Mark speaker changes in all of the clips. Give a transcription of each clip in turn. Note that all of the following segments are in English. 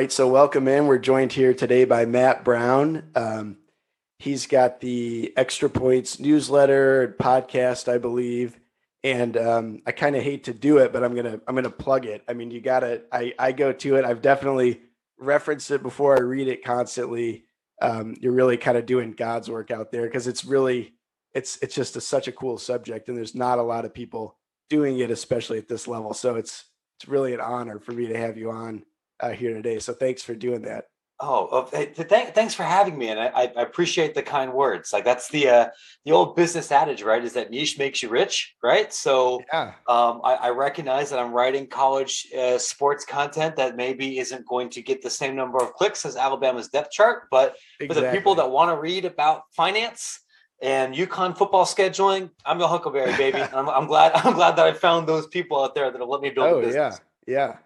Speaker 1: right, so welcome in. We're joined here today by Matt Brown. Um, he's got the Extra Points newsletter podcast, I believe, and um, I kind of hate to do it, but I'm gonna I'm gonna plug it. I mean, you gotta. I I go to it. I've definitely referenced it before. I read it constantly. Um, you're really kind of doing God's work out there because it's really it's it's just a, such a cool subject, and there's not a lot of people doing it, especially at this level. So it's it's really an honor for me to have you on uh, here today. So thanks for doing that.
Speaker 2: Oh, oh th- thanks for having me, and I, I, appreciate the kind words. Like that's the uh, the old business adage, right? Is that niche makes you rich, right? So, yeah. um, I, I, recognize that I'm writing college uh, sports content that maybe isn't going to get the same number of clicks as Alabama's depth chart, but exactly. for the people that want to read about finance and UConn football scheduling, I'm the Huckleberry baby. I'm, I'm, glad I'm glad that I found those people out there that'll let me build oh, a
Speaker 1: business. Yeah, yeah.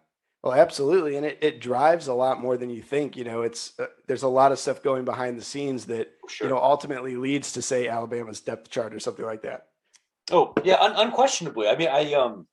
Speaker 1: Well, absolutely, and it, it drives a lot more than you think. You know, it's uh, there's a lot of stuff going behind the scenes that sure. you know ultimately leads to say Alabama's depth chart or something like that.
Speaker 2: Oh yeah, un- unquestionably. I mean, I um,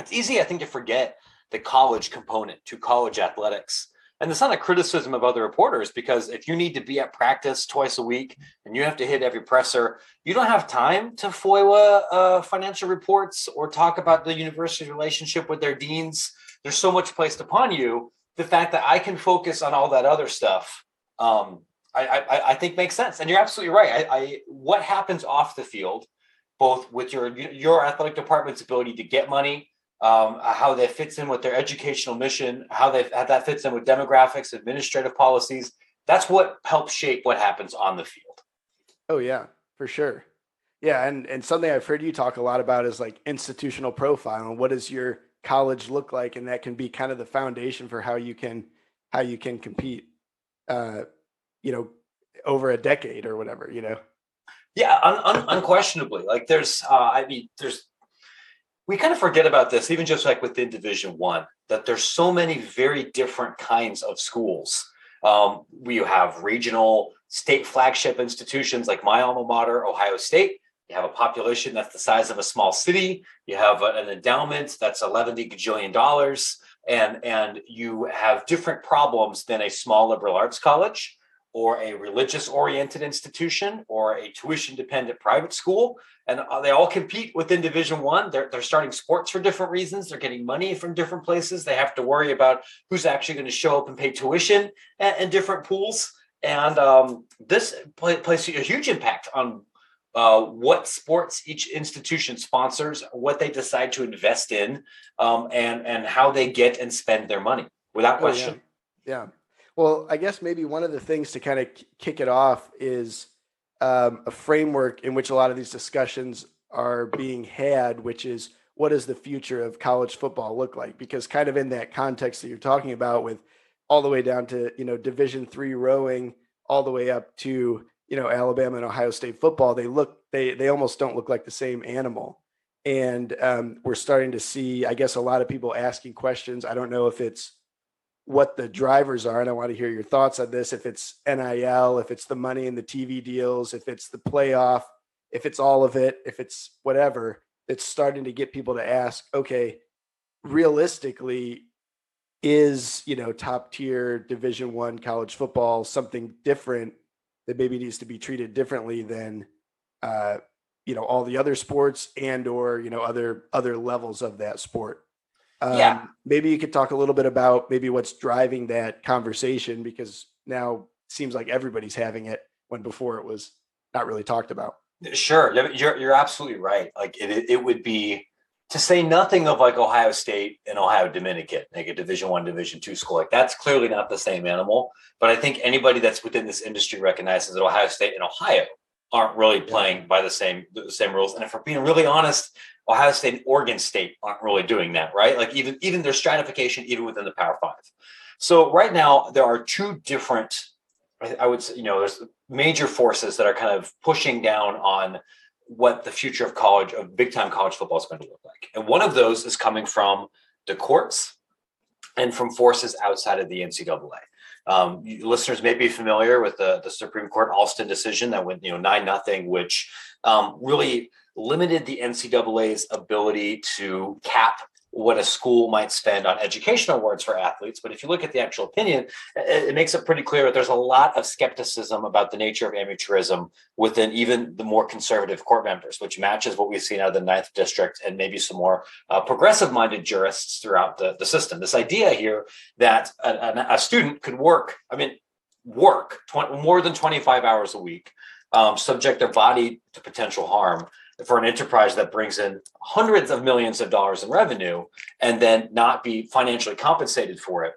Speaker 2: it's easy I think to forget the college component to college athletics. And it's not a criticism of other reporters because if you need to be at practice twice a week and you have to hit every presser, you don't have time to FOIA uh, financial reports or talk about the university's relationship with their deans there's so much placed upon you. The fact that I can focus on all that other stuff, um, I, I, I think makes sense. And you're absolutely right. I, I what happens off the field, both with your your athletic department's ability to get money, um, how that fits in with their educational mission, how, they, how that fits in with demographics, administrative policies. That's what helps shape what happens on the field.
Speaker 1: Oh yeah, for sure. Yeah, and and something I've heard you talk a lot about is like institutional profile and what is your college look like and that can be kind of the foundation for how you can how you can compete uh you know over a decade or whatever you know?
Speaker 2: Yeah un- un- unquestionably. Like there's uh i mean there's we kind of forget about this even just like within division one that there's so many very different kinds of schools. Um we have regional state flagship institutions like my alma mater ohio state you have a population that's the size of a small city. You have an endowment that's 11 gajillion dollars, and and you have different problems than a small liberal arts college or a religious oriented institution or a tuition dependent private school. And uh, they all compete within division one. They're, they're starting sports for different reasons. They're getting money from different places. They have to worry about who's actually going to show up and pay tuition in different pools. And um, this play, plays a huge impact on uh, what sports each institution sponsors, what they decide to invest in, um, and and how they get and spend their money, without question.
Speaker 1: Oh, yeah. yeah. Well, I guess maybe one of the things to kind of kick it off is um, a framework in which a lot of these discussions are being had, which is what does the future of college football look like? Because kind of in that context that you're talking about, with all the way down to you know Division three rowing, all the way up to you know Alabama and Ohio State football, they look they they almost don't look like the same animal. And um, we're starting to see, I guess, a lot of people asking questions. I don't know if it's what the drivers are, and I want to hear your thoughts on this. If it's NIL, if it's the money in the TV deals, if it's the playoff, if it's all of it, if it's whatever, it's starting to get people to ask, okay, realistically, is you know top tier Division One college football something different that maybe needs to be treated differently than uh, you know all the other sports and or you know other other levels of that sport. Um, yeah maybe you could talk a little bit about maybe what's driving that conversation because now seems like everybody's having it when before it was not really talked about.
Speaker 2: Sure. You're, you're absolutely right. Like it, it would be to say nothing of like Ohio State and Ohio Dominican, like a Division One, Division Two school, like that's clearly not the same animal. But I think anybody that's within this industry recognizes that Ohio State and Ohio aren't really playing by the same the same rules. And if we're being really honest, Ohio State and Oregon State aren't really doing that, right? Like even even their stratification, even within the Power Five. So right now there are two different, I would say, you know, there's major forces that are kind of pushing down on what the future of college, of big time college football is going to look like. And one of those is coming from the courts and from forces outside of the NCAA. Um, listeners may be familiar with the, the Supreme Court Alston decision that went, you know, nine nothing, which um, really limited the NCAA's ability to cap what a school might spend on educational awards for athletes. But if you look at the actual opinion, it, it, makes it pretty clear that there's a lot of skepticism about the nature of amateurism within even the more conservative court members, which matches what we've seen out of the Ninth District and maybe some more uh, progressive minded jurists throughout the, the system. This idea here that a, a, a student could work, I mean, work 20, more than 25 hours a week, um, subject their body to potential harm for an enterprise that brings in hundreds of millions of dollars in revenue and then not be financially compensated for it.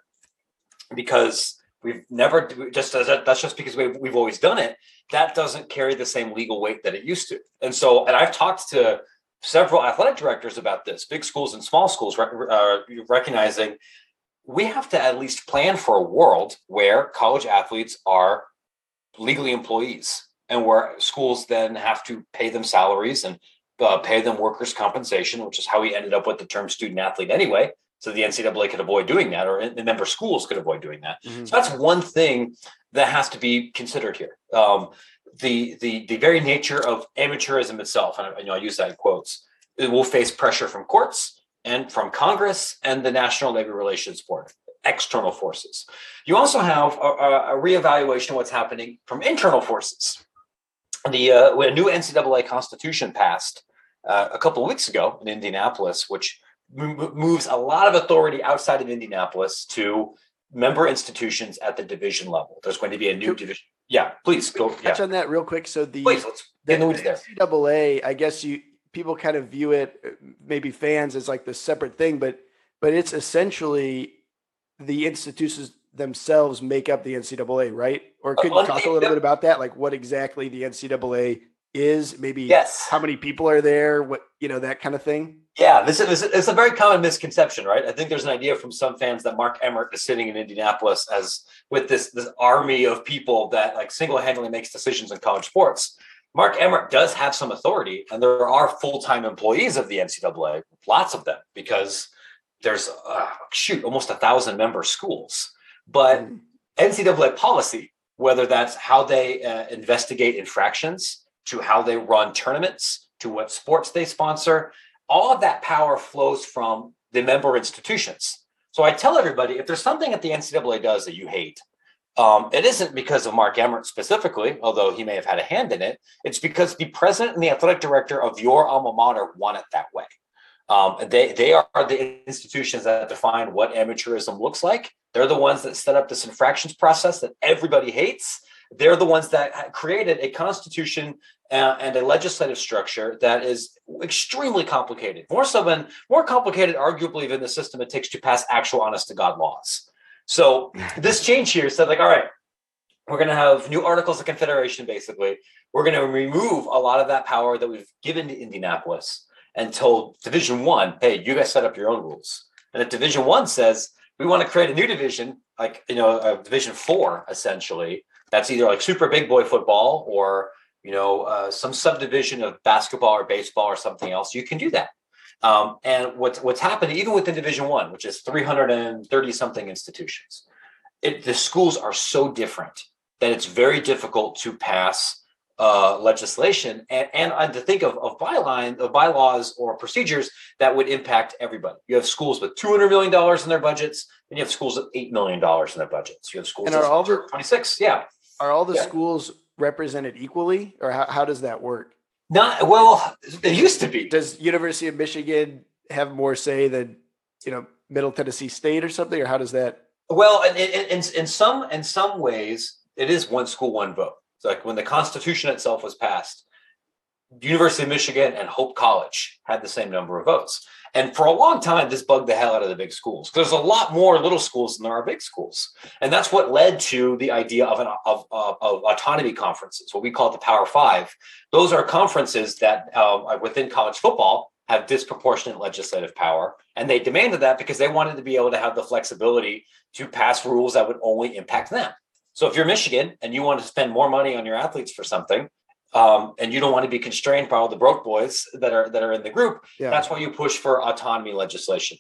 Speaker 2: Because we've never just that's just because we've, we've always done it. That doesn't carry the same legal weight that it used to. And so and i've talked to several athletic directors about this big schools and small schools uh, recognizing we have to at least plan for a world where college athletes are legally employees and where schools then have to pay them salaries and uh, pay them workers' compensation, which is how we ended up with the term student athlete anyway. So the NCAA could avoid doing that, or the member schools could avoid doing that. Mm-hmm. So that's one thing that has to be considered here. Um, the the the very nature of amateurism itself, and I, you know I use that in quotes, it will face pressure from courts and from Congress and the National Labor Relations Board external forces. You also have a, a reevaluation of what's happening from internal forces the uh, a new NCAA constitution passed uh, a couple of weeks ago in Indianapolis, which m- moves a lot of authority outside of Indianapolis to member institutions at the division level. There's going to be a new division. Yeah, please go.
Speaker 1: Touch
Speaker 2: yeah.
Speaker 1: on that real quick. So the,
Speaker 2: please, let's the, the
Speaker 1: NCAA, I guess you people kind of view it, uh, maybe fans, as like the separate thing, but but it's essentially the institutions themselves make up the NCAA, right? Or could you talk a little bit about that? Like what exactly the NCAA is, maybe
Speaker 2: yes.
Speaker 1: how many people are there, what you know, that kind of thing.
Speaker 2: Yeah, this is, it's a very common misconception, right? I think there's an idea from some fans that Mark Emmert is sitting in Indianapolis as with this this army of people that like single-handedly makes decisions in college sports. Mark Emmert does have some authority, and there are full-time employees of the NCAA, lots of them, because there's uh, shoot almost a thousand member schools. But mm. NCAA policy, whether that's how they uh, investigate infractions, to how they run tournaments, to what sports they sponsor, all of that power flows from the member institutions. So I tell everybody if there's something that the NCAA does that you hate, um, it isn't because of Mark Emmert specifically, although he may have had a hand in it. It's because the president and the athletic director of your alma mater want it that way. Um, they they are the institutions that define what amateurism looks like. They're the ones that set up this infractions process that everybody hates. They're the ones that created a constitution uh, and a legislative structure that is extremely complicated. More so than more complicated, arguably, than the system it takes to pass actual honest to God laws. So this change here said, like, all right, we're going to have new articles of confederation. Basically, we're going to remove a lot of that power that we've given to Indianapolis and told Division One, "Hey, you guys set up your own rules." And if Division One says we want to create a new division, like you know, a Division Four, essentially, that's either like super big boy football or you know uh, some subdivision of basketball or baseball or something else, you can do that. Um, and what's what's happened even within Division One, which is 330 something institutions, it, the schools are so different that it's very difficult to pass uh, legislation and, and, and to think of, of byline of bylaws or procedures that would impact everybody. You have schools with $200 million in their budgets, and you have schools with $8 million in their budgets. You have schools
Speaker 1: and are all the,
Speaker 2: 26. Yeah.
Speaker 1: Are all the yeah. schools represented equally or how, how does that work?
Speaker 2: Not well, it used to be.
Speaker 1: Does University of Michigan have more say than, you know, Middle Tennessee State or something, or how does that?
Speaker 2: Well, in, in, in some in some ways, it is one school, one vote like when the Constitution itself was passed, University of Michigan and Hope College had the same number of votes. And for a long time, this bugged the hell out of the big schools. because There's a lot more little schools than there are big schools, and that's what led to the idea of an of, of, of autonomy conferences, what we call the Power Five. Those are conferences that uh, within college football have disproportionate legislative power, and they demanded that because they wanted to be able to have the flexibility to pass rules that would only impact them. So if you're Michigan and you want to spend more money on your athletes for something, um, and you don't want to be constrained by all the broke boys that are that are in the group, yeah. that's why you push for autonomy legislation.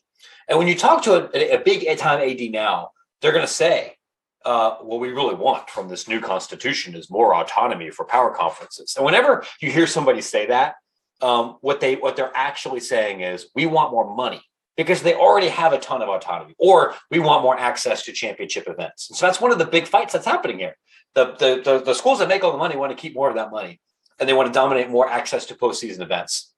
Speaker 2: And when you talk to a, a big time AD now, they're going to say, uh, "What we really want from this new constitution is more autonomy for power conferences." And whenever you hear somebody say that, um, what they what they're actually saying is, "We want more money because they already have a ton of autonomy, or we want more access to championship events. So that's one of the big fights that's happening here. The, the, the, the schools that make all the money want to keep more of that money and they want to dominate more access to postseason events.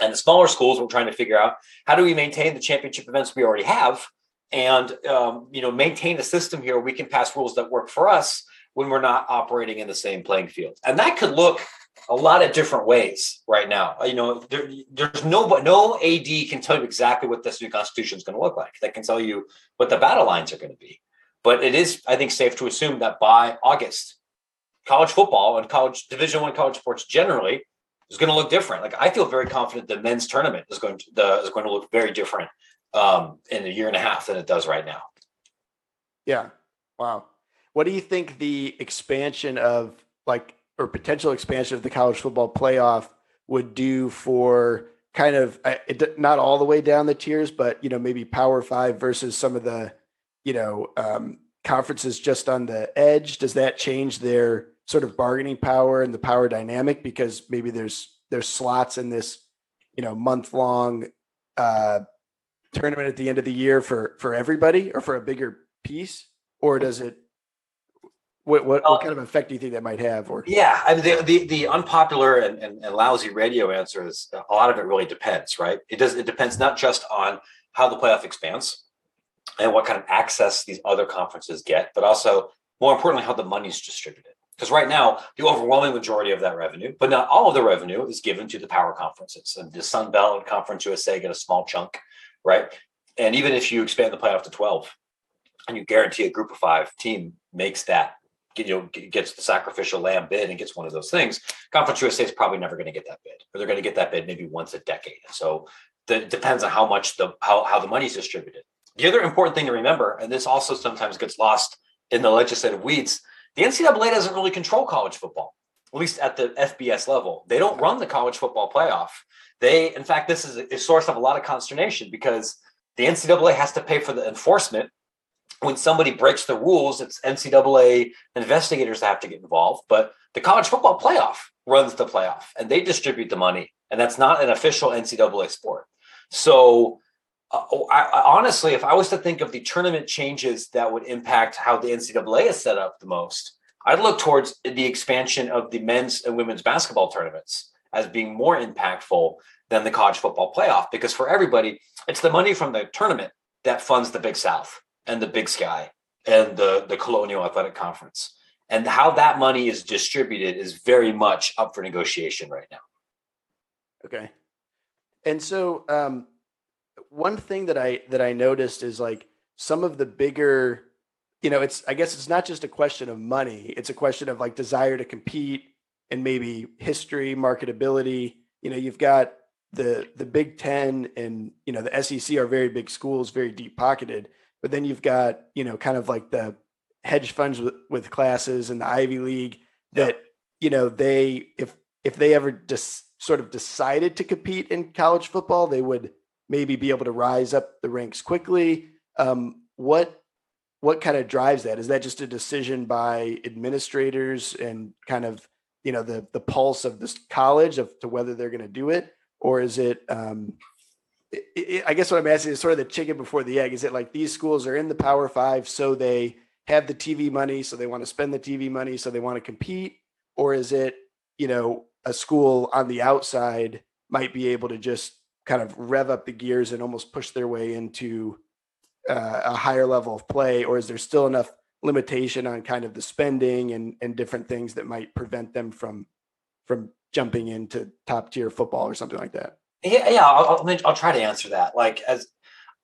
Speaker 2: And the smaller schools, we're trying to figure out how do we maintain the championship events we already have and um, you know maintain a system here we can pass rules that work for us when we're not operating in the same playing field. And that could look a lot of different ways right now. You know, there, there's no but no AD can tell you exactly what this new constitution is going to look like. That can tell you what the battle lines are going to be. But it is, I think, safe to assume that by August, college football and college Division One college sports generally is going to look different. Like I feel very confident the men's tournament is going to the, is going to look very different um, in a year and a half than it does right now.
Speaker 1: Yeah. Wow. What do you think the expansion of like or potential expansion of the college football playoff would do for kind of not all the way down the tiers, but you know maybe Power Five versus some of the you know um, conferences just on the edge? Does that change their sort of bargaining power and the power dynamic because maybe there's there's slots in this you know month long uh, tournament at the end of the year for for everybody or for a bigger piece, or does it what what, what kind of effect do you think that might have? Or
Speaker 2: yeah, I mean the the, the unpopular and, and, and, lousy radio answer is a lot of it really depends, right? It does it depends not just on how the playoff expands and what kind of access these other conferences get, but also more importantly how the money's distributed. Because right now, the overwhelming majority of that revenue, but not all of the revenue, is given to the power conferences. And the Sun Belt and Conference USA get a small chunk, right? And even if you expand the playoff to 12 and you guarantee a group of five team makes that you know gets the sacrificial lamb bid and gets one of those things conference usa is probably never going to get that bid or they're going to get that bid maybe once a decade. So it depends on how much the how, how the money is distributed. The other important thing to remember and this also sometimes gets lost in the legislative weeds the ncaa doesn't really control college football at least at the fbs level. They don't run the college football playoff. They in fact this is a source of a lot of consternation because the ncaa has to pay for the enforcement when somebody breaks the rules, it's NCAA investigators that have to get involved. But the college football playoff runs the playoff and they distribute the money. And that's not an official NCAA sport. So, uh, I, I, honestly, if I was to think of the tournament changes that would impact how the NCAA is set up the most, I'd look towards the expansion of the men's and women's basketball tournaments as being more impactful than the college football playoff. Because for everybody, it's the money from the tournament that funds the Big South and the Big Sky and the the Colonial Athletic Conference. And how that money is distributed is very much up for negotiation right now.
Speaker 1: Okay. And so um, one thing that I that I noticed is like some of the bigger, you know, it's I guess it's not just a question of money, it's a question of like desire to compete and maybe history, marketability. You know, you've got the the Big Ten and you know the SEC are very big schools, very deep pocketed but then you've got you know kind of like the hedge funds with, with classes and the Ivy League that you know they if if they ever just sort of decided to compete in college football, they would maybe be able to rise up the ranks quickly. Um, what what kind of drives that? Is that just a decision by administrators and kind of you know the the pulse of this college of to whether they're going to do it, or is it um, it, it, I guess what I'm asking is sort of the chicken before the egg. Is it like these schools are in the Power Five, so they have the TV money, so they want to spend the TV money, so they want to compete, or is it you know a school on the outside might be able to just kind of rev up the gears and almost push their way into uh, a higher level of play, or is there still enough limitation on kind of the spending and and different things that might prevent them from from jumping into top tier football or something like that?
Speaker 2: Yeah, yeah. I'll, I'll, I'll try to answer that. Like, as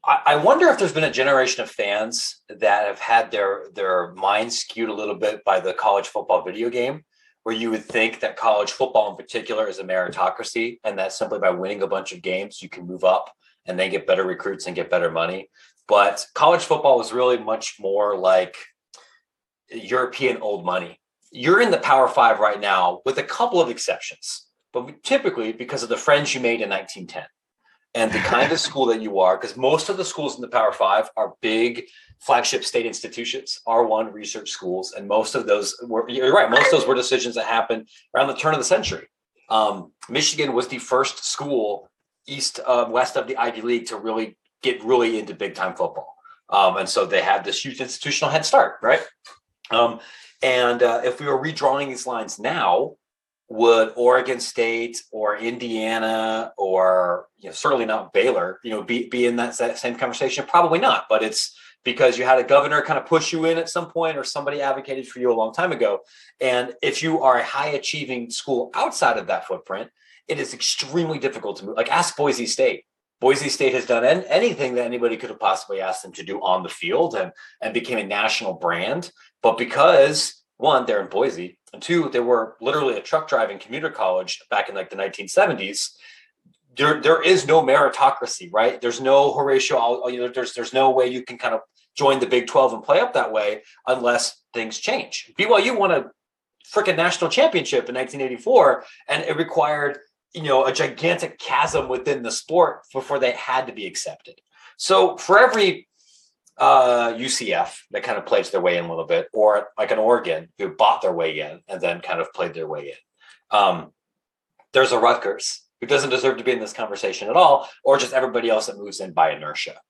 Speaker 2: I, I wonder if there's been a generation of fans that have had their their minds skewed a little bit by the college football video game, where you would think that college football in particular is a meritocracy, and that simply by winning a bunch of games you can move up and then get better recruits and get better money. But college football was really much more like European old money. You're in the Power Five right now, with a couple of exceptions but typically because of the friends you made in 1910 and the kind of school that you are, because most of the schools in the Power Five are big flagship state institutions, R1 research schools, and most of those were you're right. Most of those were decisions that happened around the turn of the century. Um, Michigan was the first school east uh, west of the Ivy League to really get really into big time football. Um, and so they had this huge institutional head start, right? Um, and uh, if we were redrawing these lines now, would Oregon State or Indiana or you know, certainly not Baylor, you know, be be in that, that same conversation? Probably not. But it's because you had a governor kind of push you in at some point or somebody advocated for you a long time ago. And if you are a high achieving school outside of that footprint, it is extremely difficult to move. Like ask Boise State. Boise State has done anything that anybody could have possibly asked them to do on the field and, and became a national brand. But because one, they're in Boise, and two, they were literally a truck driving commuter college back in like the 1970s. There, there is no meritocracy, right? There's no Horatio. You know, there's there's no way you can kind of join the Big 12 and play up that way unless things change. BYU won a freaking national championship in 1984, and it required you know a gigantic chasm within the sport before they had to be accepted. So for every uh, UCF that kind of plays their way in a little bit, or like an Oregon who bought their way in and then kind of played their way in. Um, there's a Rutgers who doesn't deserve to be in this conversation at all, or just everybody else that moves in by inertia.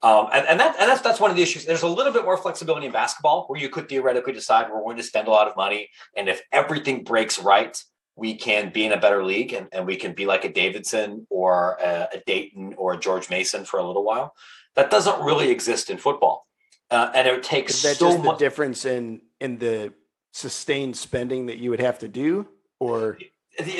Speaker 2: Um, and, and that and that's that's one of the issues. There's a little bit more flexibility in basketball where you could theoretically decide we're going to spend a lot of money, and if everything breaks right, we can be in a better league and, and we can be like a Davidson or a, a Dayton or a George Mason for a little while. That doesn't really exist in football, uh, and it takes
Speaker 1: Is that
Speaker 2: so
Speaker 1: just the
Speaker 2: much.
Speaker 1: difference in in the sustained spending that you would have to do, or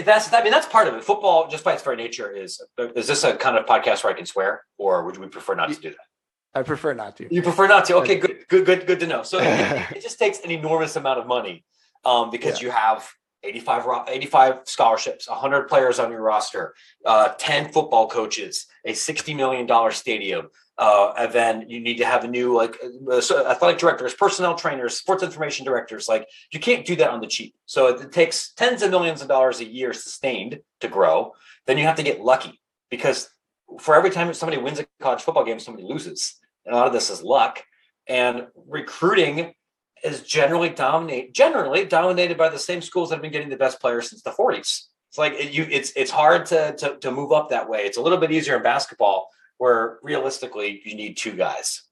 Speaker 2: That's I mean that's part of it. Football, just by its very nature, is is this a kind of podcast where I can swear, or would we prefer not to do that?
Speaker 1: I prefer not to.
Speaker 2: You prefer not to? Okay, good, good, good, good to know. So it, it just takes an enormous amount of money um, because you have 85, ro- 85 scholarships, 100 players on your roster, uh, 10 football coaches, a $60 million stadium. Uh, and then you need to have a new like uh, athletic directors, personnel trainers, sports information directors. Like you can't do that on the cheap. So it, it takes tens of millions of dollars a year sustained to grow. Then you have to get lucky because for every time somebody wins a college football game, somebody loses. And a lot of this is luck. And recruiting is generally dominate generally dominated by the same schools that have been getting the best players since the 40s. It's like it, you it's it's hard to, to to move up that way. It's a little bit easier in basketball where realistically you need two guys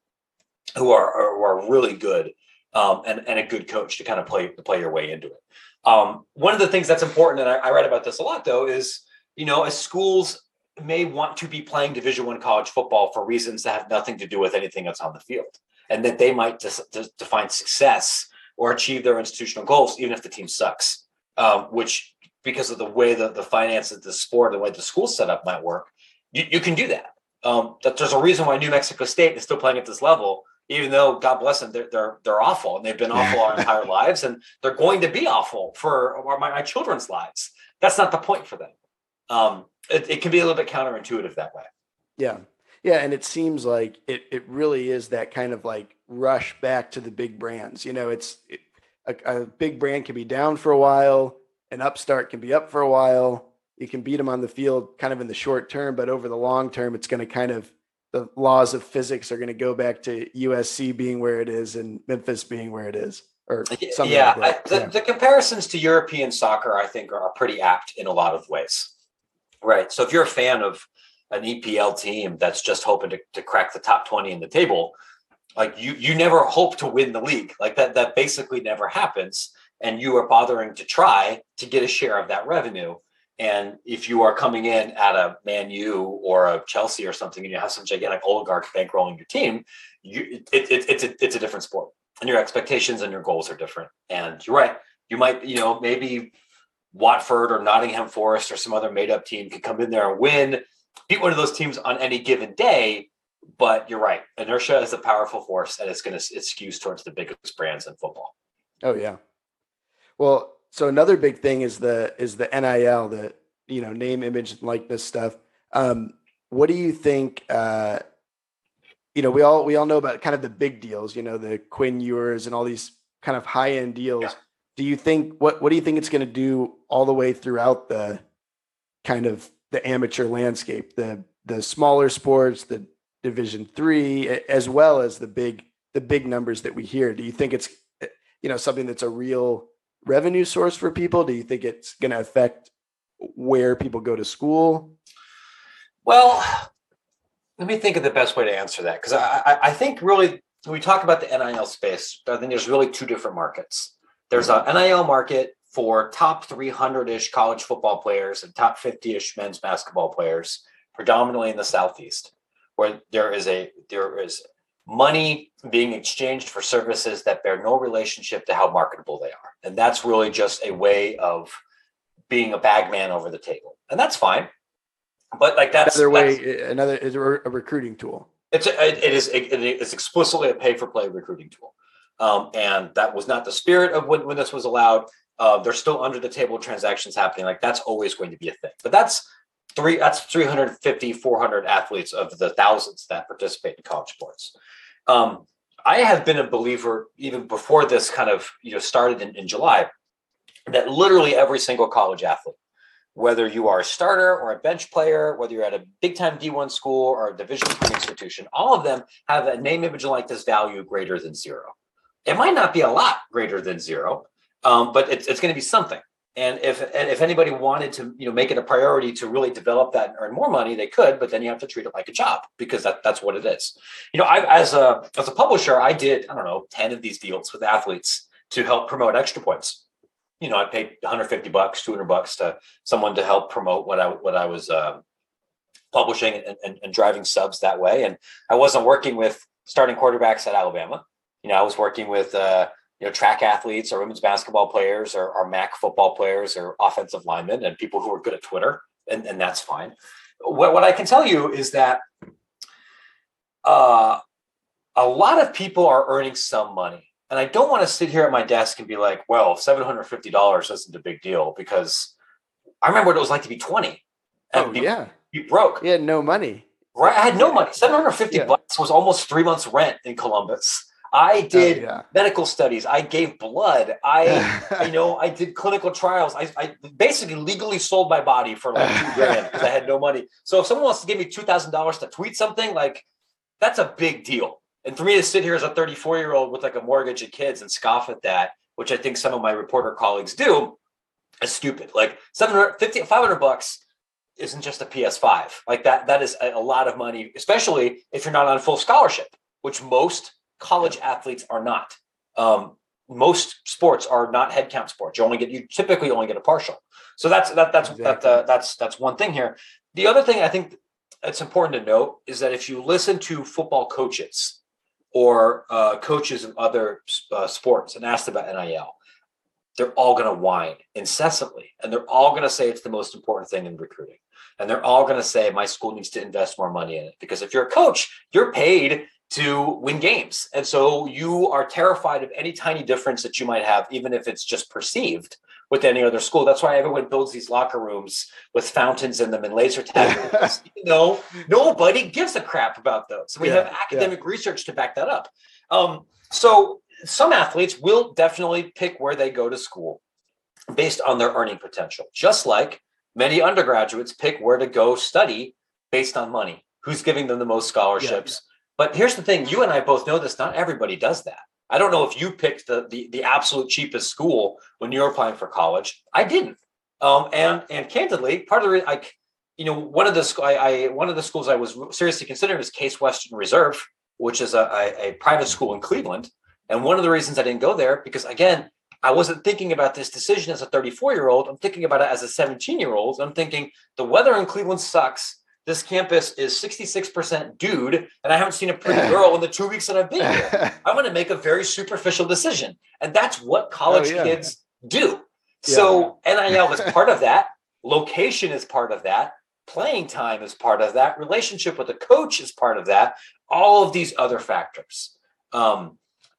Speaker 2: who are who are really good um, and and a good coach to kind of play to play your way into it. Um, one of the things that's important, and I, I read about this a lot though, is you know as schools may want to be playing division one college football for reasons that have nothing to do with anything that's on the field and that they might define success or achieve their institutional goals even if the team sucks um, which because of the way that the finances the sport the way the school setup might work you, you can do that um, that there's a reason why new mexico state is still playing at this level even though god bless them they're they're, they're awful and they've been awful our entire lives and they're going to be awful for my, my children's lives that's not the point for them um, it, it can be a little bit counterintuitive that way.
Speaker 1: Yeah. Yeah. And it seems like it, it really is that kind of like rush back to the big brands. You know, it's it, a, a big brand can be down for a while, an upstart can be up for a while. You can beat them on the field kind of in the short term, but over the long term, it's going to kind of, the laws of physics are going to go back to USC being where it is and Memphis being where it is. Or something
Speaker 2: yeah,
Speaker 1: like
Speaker 2: I, the,
Speaker 1: yeah.
Speaker 2: the comparisons to European soccer, I think, are pretty apt in a lot of ways. Right. So if you're a fan of an EPL team that's just hoping to, to crack the top 20 in the table, like you you never hope to win the league. Like that that basically never happens. And you are bothering to try to get a share of that revenue. And if you are coming in at a Man U or a Chelsea or something, and you have some gigantic oligarch bankrolling your team, you it, it, it's a it's a different sport, and your expectations and your goals are different. And you're right. You might you know maybe Watford or Nottingham Forest or some other made up team could come in there and win, beat one of those teams on any given day. But you're right. Inertia is a powerful force and it's going to, it skews towards the biggest brands in football.
Speaker 1: Oh yeah. Well, so another big thing is the, is the NIL, the, you know, name, image, likeness stuff. Um, what do you think, uh, you know, we all, we all know about kind of the big deals, you know, the Quinn Ewers and all these kind of high end deals.
Speaker 2: Yeah
Speaker 1: do you think what what do you think it's going to do all the way throughout the kind of the amateur landscape the the smaller sports the division 3 as well as the big the big numbers that we hear do you think it's you know something that's a real revenue source for people do you think it's going to affect where people go to school
Speaker 2: well let me think of the best way to answer that because I, I, think really when we talk about the NIL space, I think there's really two different markets. There's a NIL market for top 300-ish college football players and top 50-ish men's basketball players, predominantly in the southeast, where there is a there is money being exchanged for services that bear no relationship to how marketable they are, and that's really just a way of being a bagman over the table, and that's fine. But like that's
Speaker 1: another way,
Speaker 2: that's,
Speaker 1: another is a recruiting tool.
Speaker 2: It's a, it is it is explicitly a pay for play recruiting tool, um, and that was not the spirit of when, when this was allowed. Uh, there's still under the table transactions happening. Like that's always going to be a thing. But that's three. That's 350, 400 athletes of the thousands that participate in college sports. Um, I have been a believer even before this kind of you know started in, in July that literally every single college athlete whether you are a starter or a bench player, whether you're at a big time D1 school or a division three institution, all of them have a name, image, and likeness value greater than zero. It might not be a lot greater than zero, um, but it's, it's going to be something. And if and if anybody wanted to, you know, make it a priority to really develop that and earn more money, they could. But then you have to treat it like a job because that, that's what it is. You know, I, as a as a publisher, I did I don't know ten of these deals with athletes to help promote extra points you know, I paid 150 bucks, 200 bucks to someone to help promote what I what I was uh, publishing and, and, and, driving subs that way. And I wasn't working with starting quarterbacks at Alabama. You know, I was working with uh, you know track athletes or women's basketball players or, or MAC football players or offensive linemen and people who are good at Twitter, and, and that's fine. What what I can tell you is that uh, a lot of people are earning some money and I don't want to sit here at my desk and be like, well, $750 isn't a big deal because I remember what it was like to be 20
Speaker 1: and oh, be, yeah.
Speaker 2: be broke.
Speaker 1: You had no money.
Speaker 2: Right. I had no money. 750 yeah. bucks was almost three months rent in Columbus. I oh, did oh, yeah. medical studies. I gave blood. I, you know, I did clinical trials. I, I basically legally sold my body for like two grand because I had no money. So if someone wants to give me two thousand dollars to tweet something, like that's a big deal. And for me to sit here as a 34 year old with like a mortgage and kids and scoff at that, which I think some of my reporter colleagues do, is stupid. Like 750, 500 bucks isn't just a PS5. Like that, that is a, a lot of money, especially if you're not on full scholarship, which most college athletes are not. Um, most sports are not headcount sports. You only get you typically only get a partial. So that's that that's exactly. that uh, that's that's one thing here. The other thing I think it's important to note is that if you listen to football coaches, or uh, coaches of other uh, sports and asked about NIL, they're all going to whine incessantly. And they're all going to say it's the most important thing in recruiting. And they're all going to say, my school needs to invest more money in it. Because if you're a coach, you're paid to win games. And so you are terrified of any tiny difference that you might have, even if it's just perceived with any other school. That's why everyone builds these locker rooms with fountains in them and laser tag. you know, nobody gives a crap about those. So we yeah, have academic yeah. research to back that up. Um, so some athletes will definitely pick where they go to school based on their earning potential, just like many undergraduates pick where to go study based on money. Who's giving them the most scholarships? Yeah, but here's the thing: you and I both know this. Not everybody does that. I don't know if you picked the, the, the absolute cheapest school when you were applying for college. I didn't. Um, and and candidly, part of the reason, I, you know, one of the I, I one of the schools I was seriously considering was Case Western Reserve, which is a, a, a private school in Cleveland. And one of the reasons I didn't go there because again, I wasn't thinking about this decision as a 34 year old. I'm thinking about it as a 17 year old. I'm thinking the weather in Cleveland sucks this campus is 66% dude, and I haven't seen a pretty girl in the two weeks that I've been here. I'm going to make a very superficial decision. And that's what college oh, yeah. kids do. Yeah. So NIL is part of that. Location is part of that. Playing time is part of that. Relationship with the coach is part of that. All of these other factors. Um,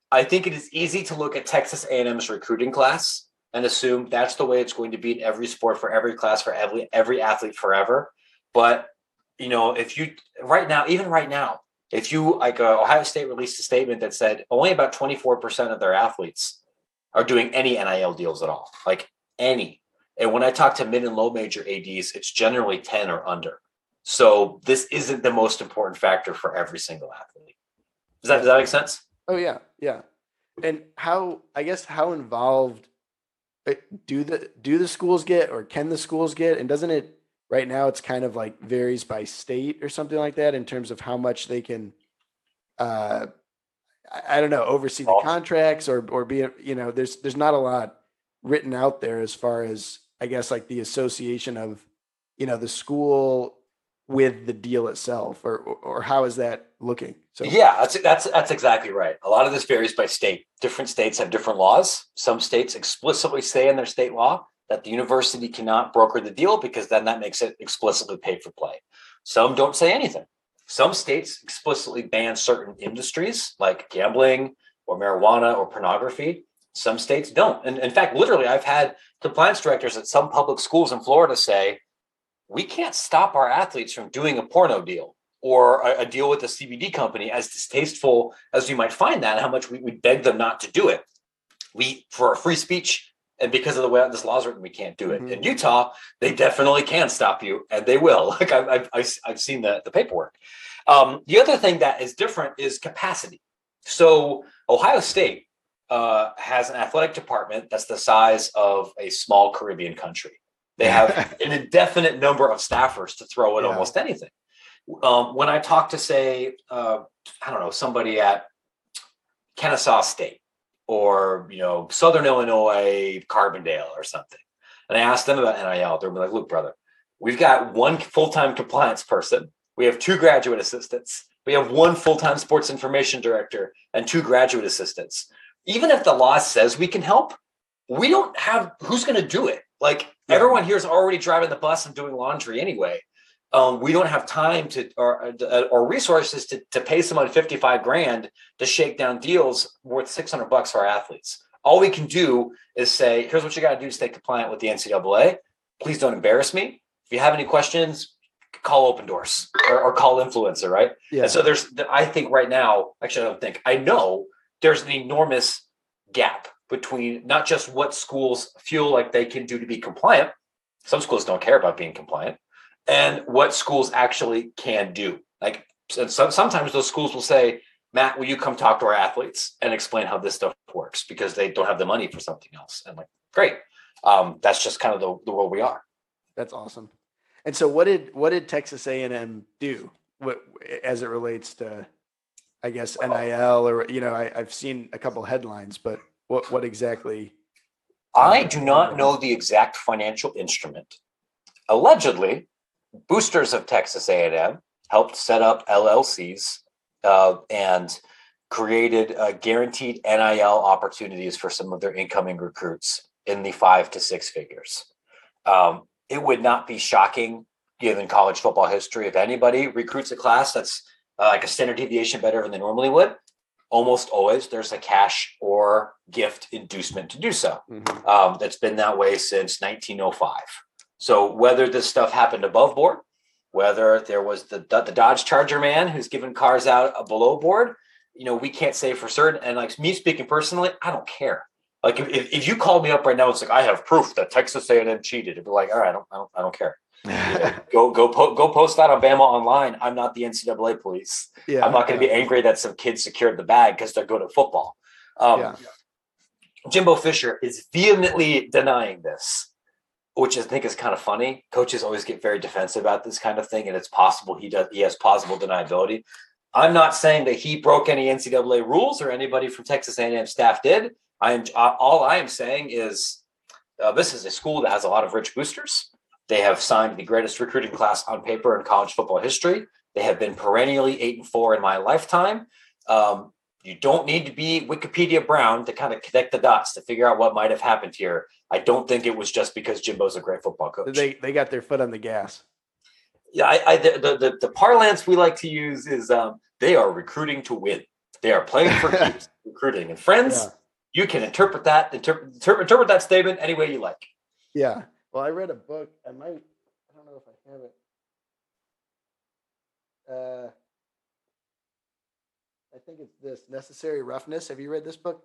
Speaker 2: I think it is easy to look at Texas A&M's recruiting class and assume that's the way it's going to be in every sport for every class for every every athlete forever. But you know, if you right now, even right now, if you like uh, Ohio State released a statement that said only about 24% of their athletes are doing any NIL deals at all, like any. And when I talk to mid and low major ADs, it's generally 10 or under. So this isn't the most important factor for every single athlete. Does that, does that make sense?
Speaker 1: Oh yeah. Yeah. And how, I guess, how involved uh, do the, do the schools get, or can the schools get? And doesn't it, right now it's kind of like varies by state or something like that in terms of how much they can uh I, don't know oversee the contracts or or be you know there's there's not a lot written out there as far as I guess like the association of you know the school with the deal itself or or, or how is that looking so
Speaker 2: Yeah, that's that's that's exactly right. A lot of this varies by state. Different states have different laws. Some states explicitly say in their state law that the university cannot broker the deal because then that makes it explicitly pay for play. Some don't say anything. Some states explicitly ban certain industries like gambling or marijuana or pornography. Some states don't. And in fact, literally, I've had compliance directors at some public schools in Florida say, we can't stop our athletes from doing a porno deal or a, a deal with a CBD company, as distasteful as you might find that, how much we, we beg them not to do it. We, for free speech, and because of the way this law's written, we can't do it.
Speaker 1: Mhm.
Speaker 2: In Utah, they definitely can stop you, and they will. Like I've, I've, I've, I've seen the, the paperwork. Um, the other thing that is different is capacity. So Ohio State uh, has an athletic department that's the size of a small Caribbean country. They have an indefinite number of staffers to throw at
Speaker 1: Yeah.
Speaker 2: almost anything. Um, when I talk to, say, uh, I don't know, somebody at Kennesaw State or you know Southern Illinois, Carbondale or something, and I ask them about NIL, they're like, "Look, brother, we've got one full-time compliance person, we have two graduate assistants, we have one full-time sports information director, and two graduate assistants. Even if the law says we can help, we don't have who's going to do it. Like
Speaker 1: Yeah.
Speaker 2: everyone here is already driving the bus and doing laundry anyway. Um, we don't have time to or uh, or resources to to pay someone fifty five grand to shake down deals worth six hundred bucks for our athletes. All we can do is say, here's what you got to do to stay compliant with the NCAA. Please don't embarrass me. If you have any questions, call Opendorse or, or call INFLCR, right?
Speaker 1: yeah
Speaker 2: And so there's, I think right now, actually, I don't think, I know there's an enormous gap between not just what schools feel like they can do to be compliant. Some schools don't care about being compliant, and what schools actually can do. Like, and so, sometimes those schools will say, Matt, will you come talk to our athletes and explain how this stuff works because they don't have the money for something else? And like, great. Um, that's just kind of the, the world we are.
Speaker 1: That's awesome. And so, what did what did Texas A and M do? What as it relates to, I guess NIL or you know, I, I've seen a couple headlines, but what what exactly?
Speaker 2: I do not know the exact financial instrument. Allegedly, boosters of Texas A&M helped set up LLCs uh, and created uh, guaranteed NIL opportunities for some of their incoming recruits in the five to six figures. Um, it would not be shocking, given college football history, if anybody recruits a class that's uh, like a standard deviation better than they normally would. Almost always, there's a cash or gift inducement to do so.
Speaker 1: Mhm.
Speaker 2: Um, that's been that way since 1905. So whether this stuff happened above board, whether there was the the Dodge Charger man who's giving cars out a below board, you know, we can't say for certain. And like me speaking personally, I don't care. Like if, if, you called me up right now, it's like I have proof that Texas A&M cheated. It'd be like, all right, I don't, I don't, I don't care. Go go po- go post that on Bama online. I'm not the NCAA police.
Speaker 1: yeah,
Speaker 2: I'm not going to
Speaker 1: yeah.
Speaker 2: be angry that some kids secured the bag because they're good at football. Um,
Speaker 1: Yeah.
Speaker 2: Jimbo Fisher is vehemently denying this, which I think is kind of funny. Coaches always get very defensive about this kind of thing, and it's possible he does. He has plausible deniability. I'm not saying that he broke any NCAA rules or anybody from Texas A&M staff did. I am all I am saying is uh, this is a school that has a lot of rich boosters. They have signed the greatest recruiting class on paper in college football history. They have been perennially eight and four in my lifetime. Um, you don't need to be Wikipedia Brown to kind of connect the dots to figure out what might have happened here. I don't think it was just because Jimbo's a great football coach.
Speaker 1: They they got their foot on the gas.
Speaker 2: yeah, I, I the, the the parlance we like to use is um, they are recruiting to win. They are playing for keeps, recruiting. And friends,
Speaker 1: Yeah.
Speaker 2: you can interpret that interpret, interpret interpret that statement any way you like.
Speaker 1: Yeah. Well, I read a book. I might. I don't know if I have it. Uh, I think it's this Necessary Roughness. Have you read this book?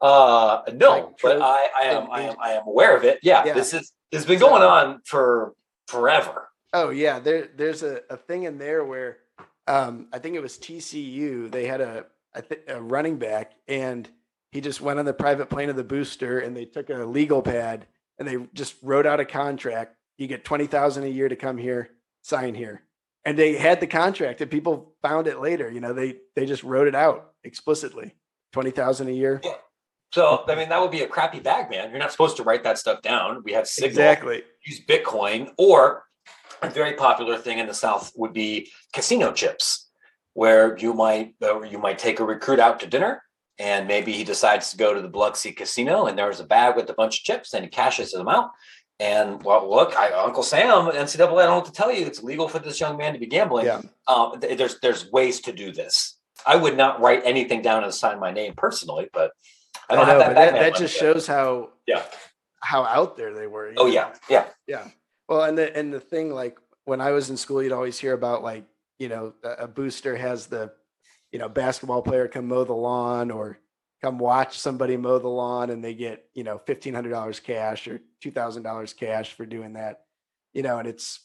Speaker 2: Uh, no,
Speaker 1: Like
Speaker 2: but I, I am
Speaker 1: and
Speaker 2: I am I am aware of it. Yeah,
Speaker 1: Yeah.
Speaker 2: this is has been going on for forever.
Speaker 1: Oh yeah, there there's a, a thing in there where um, I think it was TCU. They had a I think a running back, and he just went on the private plane of the booster, and they took a legal pad and they just wrote out a contract you get 20,000 a year to come here, sign here. And they had the contract and people found it later. You know, they they just wrote it out explicitly. 20,000 a year.
Speaker 2: Yeah. So, I mean, that would be a crappy bag, man. You're not supposed to write that stuff down. We have Signal,
Speaker 1: exactly.
Speaker 2: use Bitcoin, or a very popular thing in the South would be casino chips, where you might uh, you might take a recruit out to dinner, and maybe he decides to go to the Biloxi Casino, and there's a bag with a bunch of chips, and he cashes them out. And well, look, I, Uncle Sam, NCAA, I don't know what to tell you. It's legal for this young man to be gambling.
Speaker 1: Yeah.
Speaker 2: Um, th- there's there's ways to do this. I would not write anything down and sign my name personally, but I
Speaker 1: I
Speaker 2: don't
Speaker 1: know,
Speaker 2: have that.
Speaker 1: that, that just shows how
Speaker 2: Yeah.
Speaker 1: how out there they were.
Speaker 2: Oh
Speaker 1: know?
Speaker 2: yeah, yeah,
Speaker 1: Yeah. Well, and the and the thing like when I was in school, you'd always hear about like you know a, a booster has the you know basketball player come mow the lawn or come watch somebody mow the lawn and they get you know fifteen hundred dollars cash or two thousand dollars cash for doing that. You know, and it's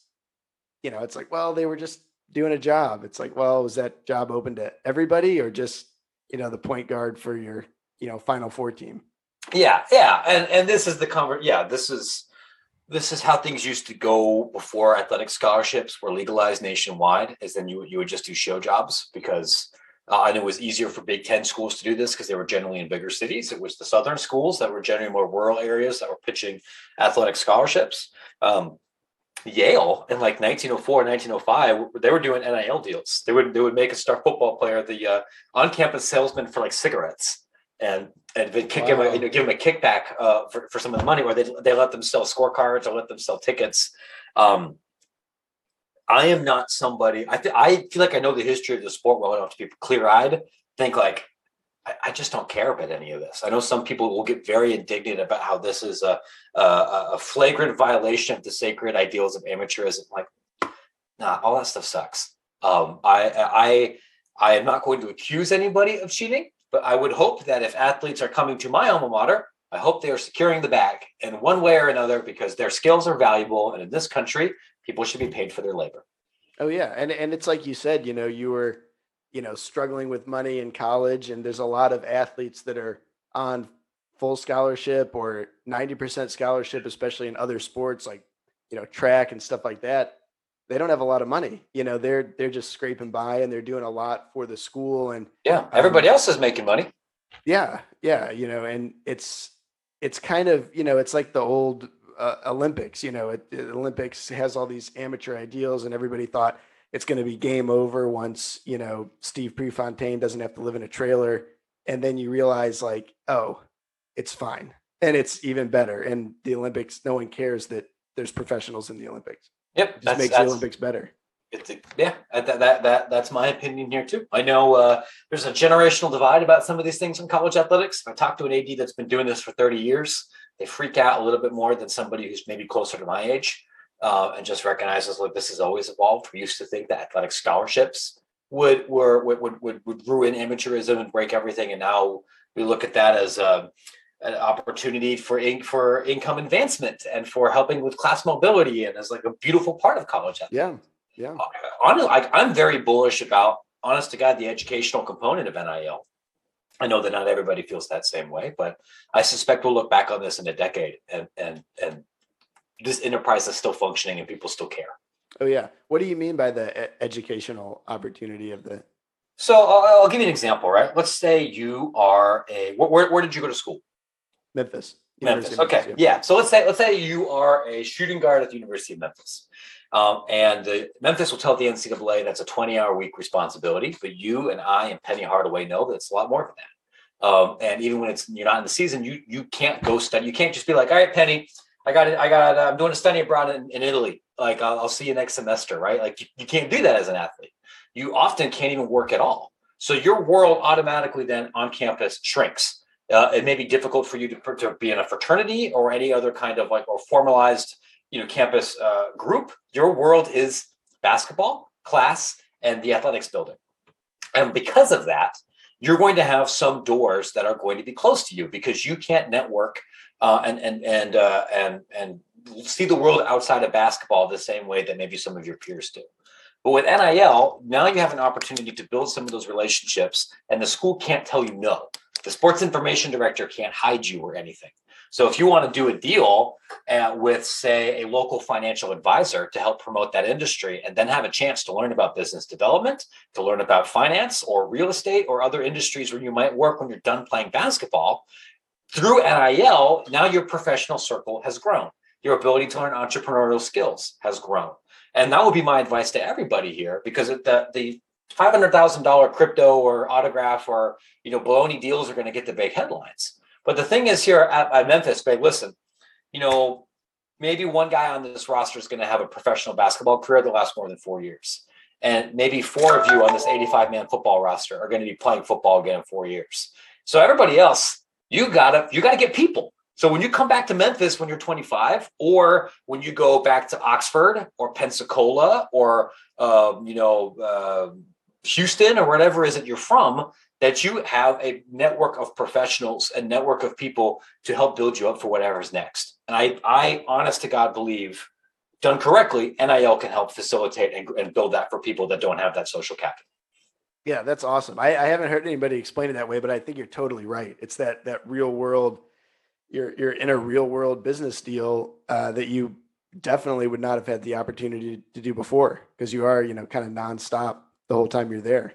Speaker 1: you know it's like well they were just doing a job. It's like well was that job open to everybody or just you know the point guard for your you know Final Four team?
Speaker 2: yeah, yeah. And and this is the convert. Yeah, this is this is how things used to go before athletic scholarships were legalized nationwide. Is then you you would just do show jobs because. Uh, and it was easier for Big Ten schools to do this because they were generally in bigger cities. It was the Southern schools that were generally more rural areas that were pitching athletic scholarships. Um, Yale in like 1904, 1905, they were doing NIL deals. They would they would make a star football player the uh, on-campus salesman for like cigarettes, and and then kick him a, you know, give him a kickback uh, for for some of the money, or they they let them sell scorecards or let them sell tickets. Um, I am not somebody. I th- I feel like I know the history of the sport well enough to be clear-eyed. Think like I, I just don't care about any of this. I know some people will get very indignant about how this is a a, a flagrant violation of the sacred ideals of amateurism. Like, nah, all that stuff sucks. Um, I I I am not going to accuse anybody of cheating, but I would hope that if athletes are coming to my alma mater, I hope they are securing the bag in one way or another because their skills are valuable, and in this country, people should be paid for their labor.
Speaker 1: Oh yeah, and and it's like you said, you know, you were, you know, struggling with money in college, and there's a lot of athletes that are on full scholarship or 90% scholarship, especially in other sports like, you know, track and stuff like that. They don't have a lot of money. You know, they're they're just scraping by and they're doing a lot for the school and
Speaker 2: Yeah, um, everybody else is making money.
Speaker 1: yeah, yeah, you know, and it's it's kind of you know it's like the old uh, Olympics. You know, it, the Olympics has all these amateur ideals, and everybody thought it's going to be game over once you know Steve Prefontaine doesn't have to live in a trailer, and then you realize like, oh, it's fine, and it's even better. And the Olympics, no one cares that there's professionals in the Olympics.
Speaker 2: Yep,
Speaker 1: It just
Speaker 2: that's,
Speaker 1: makes the Olympics better.
Speaker 2: it's a, yeah, that, that that that's my opinion here too. I know uh, there's a generational divide about some of these things in college athletics. I talked to an AD that's been doing this for 30 years, they freak out a little bit more than somebody who's maybe closer to my age, uh, and just recognizes like this has always evolved. We used to think that athletic scholarships would were would would, would, ruin amateurism and break everything, and now we look at that as a an opportunity for in, for income advancement and for helping with class mobility and as like a beautiful part of college athletics
Speaker 1: Yeah, yeah,
Speaker 2: honestly, I, I'm very bullish about, honest to God, the educational component of NIL. I know that not everybody feels that same way, but I suspect we'll look back on this in a decade and and and this enterprise is still functioning and people still care.
Speaker 1: oh yeah. What do you mean by the educational opportunity of the?
Speaker 2: So I'll, I'll give you an example, right? Let's say you are a where, where, did you go to school?
Speaker 1: Memphis.
Speaker 2: Memphis.
Speaker 1: Of
Speaker 2: Okay. Yeah. So let's say let's say you are a shooting guard at the University of Memphis. Um, and the, Memphis will tell the NCAA that's a 20 hour week responsibility, but you and I and Penny Hardaway know that it's a lot more than that. Um, and even when it's you're not in the season, you you can't go study. You can't just be like, all right, Penny, I got it. I got. Uh, I'm doing a study abroad in, in Italy. Like I'll, I'll see you next semester, right? Like you, you can't do that as an athlete. You often can't even work at all. So your world automatically then on campus shrinks. Uh, it may be difficult for you to, to be in a fraternity or any other kind of like or formalized you know campus uh, group your world is basketball class and the athletics building. And because of that you're going to have some doors that are going to be close to you because you can't network uh, and and and uh, and and see the world outside of basketball the same way that maybe some of your peers do. But with nil now you have an opportunity to build some of those relationships and the school can't tell you no. The sports information director can't hide you or anything So if you want to do a deal uh, with, say, a local financial advisor to help promote that industry, and then have a chance to learn about business development, to learn about finance or real estate or other industries where you might work when you're done playing basketball, through NIL, now your professional circle has grown. Your ability to learn entrepreneurial skills has grown. And that would be my advice to everybody here because the, the $500,000 crypto or autograph or, you know, baloney deals are going to get the big headlines. But the thing is here at, at Memphis, babe, listen, you know, maybe one guy on this roster is going to have a professional basketball career that lasts more than four years. And maybe four of you on this 85 man football roster are going to be playing football again in four years. So everybody else, you gotta, you gotta get people. So when you come back to Memphis when you're 25, or when you go back to Oxford or Pensacola or um, you know uh, Houston or whatever is it you're from, that you have a network of professionals, a network of people to help build you up for whatever's next. And I, I honest to God believe, done correctly, NIL can help facilitate and, and build that for people that don't have that social capital.
Speaker 1: Yeah, that's awesome. I, I haven't heard anybody explain it that way, but I think you're totally right. It's that that real world. You're you're in a real world business deal uh, that you definitely would not have had the opportunity to do before because you are you know kind of nonstop the whole time you're there.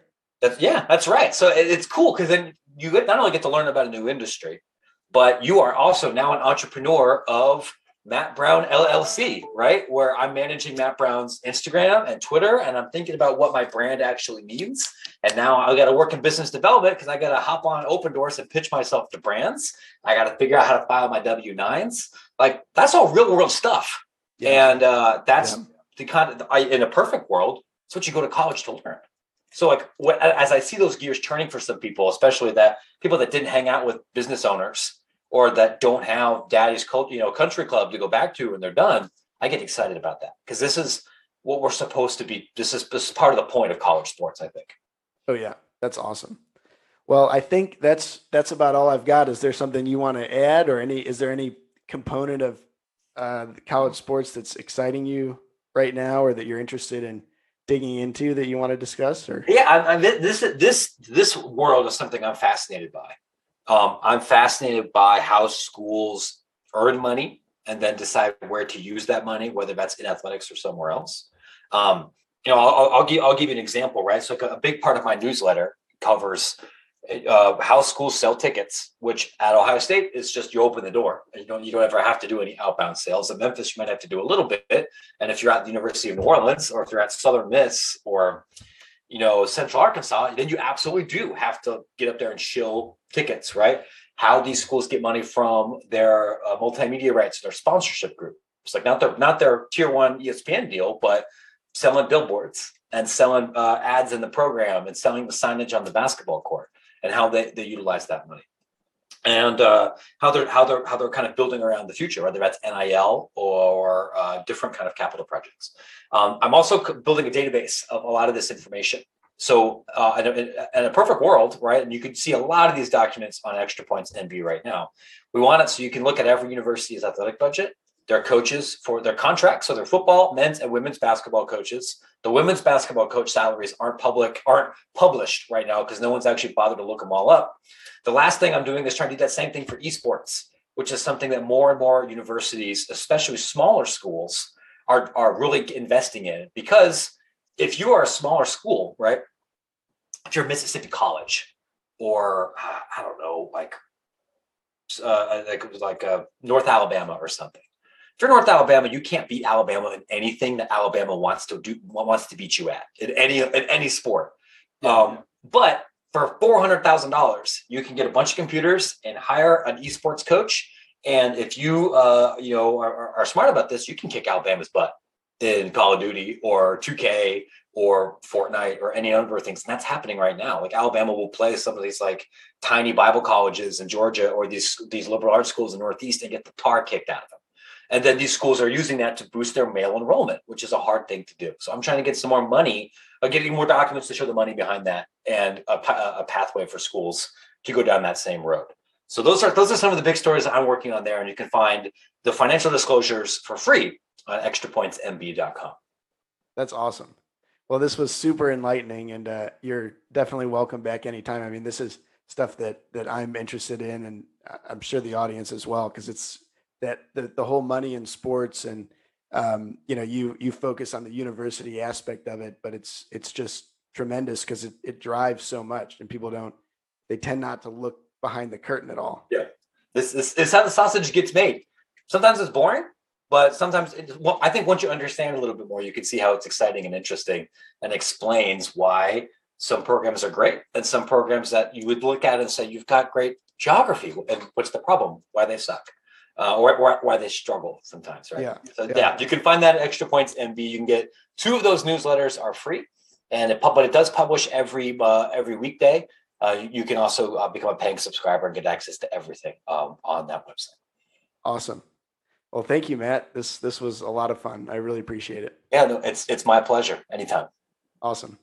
Speaker 2: That's yeah, that's right. So it's cool because then you not only get to learn about a new industry, but you are also now an entrepreneur of Matt Brown LLC, right? Where I'm managing Matt Brown's Instagram and Twitter, and I'm thinking about what my brand actually means. And now I got to work in business development because I got to hop on Opendorse and pitch myself to brands. I got to figure out how to file my W nines. Like that's all real world stuff. Yeah. And uh, that's yeah. the kind of I, in a perfect world. It's what you go to college to learn. So like as I see those gears turning for some people, especially that people that didn't hang out with business owners or that don't have daddy's cult, you know, country club to go back to when they're done, I get excited about that because this is what we're supposed to be. This is, this is part of the point of college sports, I think.
Speaker 1: Oh yeah, that's awesome. Well, I think that's that's about all I've got. Is there something you want to add, or any? Is there any component of uh, college sports that's exciting you right now, or that you're interested in digging into that you want to discuss? Or
Speaker 2: yeah, I, I, this this this world is something I'm fascinated by. Um, I'm fascinated by how schools earn money and then decide where to use that money, whether that's in athletics or somewhere else. Um, you know, I'll, I'll, give I'll give you an example, right? So, like a, a big part of my newsletter covers uh, how schools sell tickets, which at Ohio State is just you open the door you don't you don't ever have to do any outbound sales. At Memphis, you might have to do a little bit, and if you're at the University of New Orleans or if you're at Southern Miss or you know Central Arkansas, then you absolutely do have to get up there and shill tickets, right? How these schools get money from their uh, multimedia rights, their sponsorship group. It's like not their not their tier one ESPN deal, but selling billboards and selling uh, ads in the program and selling the signage on the basketball court and how they, they utilize that money and uh, how they're how they're how they're kind of building around the future, whether that's NIL or uh, different kind of capital projects. Um, I'm also building a database of a lot of this information. So, uh, in, a, in, a, perfect world, right, and you can see a lot of these documents on Extra Points MB right now. We want it so you can look at every university's athletic budget, their coaches for their contracts, so their football, men's, and women's basketball coaches, the women's basketball coach salaries aren't public, aren't published right now because no one's actually bothered to look them all up. The last thing I'm doing is trying to do that same thing for esports, which is something that more and more universities, especially smaller schools, are, are really investing in. Because if you are a smaller school, right? If you're Mississippi College or I don't know, like uh, like like uh, North Alabama or something if you're North Alabama, you can't beat Alabama in anything that Alabama wants to do wants to beat you at in any in any sport. Um, but for four hundred thousand dollars, you can get a bunch of computers and hire an esports coach. And if you uh, you know are, are smart about this, you can kick Alabama's butt in Call of Duty or 2K or Fortnite or any number of things. And that's happening right now. Like Alabama will play some of these like tiny Bible colleges in Georgia or these these liberal arts schools in Northeast and get the tar kicked out of them. And then these schools are using that to boost their male enrollment, which is a hard thing to do. So I'm trying to get some more money, uh, getting more documents to show the money behind that and a, a pathway for schools to go down that same road. So those are those are some of the big stories I'm working on there, and you can find the financial disclosures for free on extrapointsmb.com.
Speaker 1: That's awesome. Well, this was super enlightening, and uh, you're definitely welcome back anytime. I mean, this is stuff that that I'm interested in, and I'm sure the audience as well, because it's that the the whole money in sports and um, you know you you focus on the university aspect of it, but it's it's just tremendous because it, it drives so much, and people don't they tend not to look behind the curtain at all. Yeah.
Speaker 2: This, this is how the sausage gets made. Sometimes it's boring, but sometimes it, well, I think once you understand a little bit more, you can see how it's exciting and interesting, and explains why some programs are great and some programs that you would look at and say you've got great geography, and what's the problem? Why they suck, uh, or, or why they struggle sometimes, right?
Speaker 1: Yeah,
Speaker 2: So
Speaker 1: yeah.
Speaker 2: yeah. you can find that at Extra Points MB. You can get two of those newsletters are free, and it but it does publish every uh, every weekday. Uh, you, you can also uh, become a paying subscriber and get access to everything um, on that website.
Speaker 1: Awesome. Well, thank you, Matt. This this was a lot of fun. I really appreciate it.
Speaker 2: Yeah, no, it's it's my pleasure. Anytime.
Speaker 1: Awesome.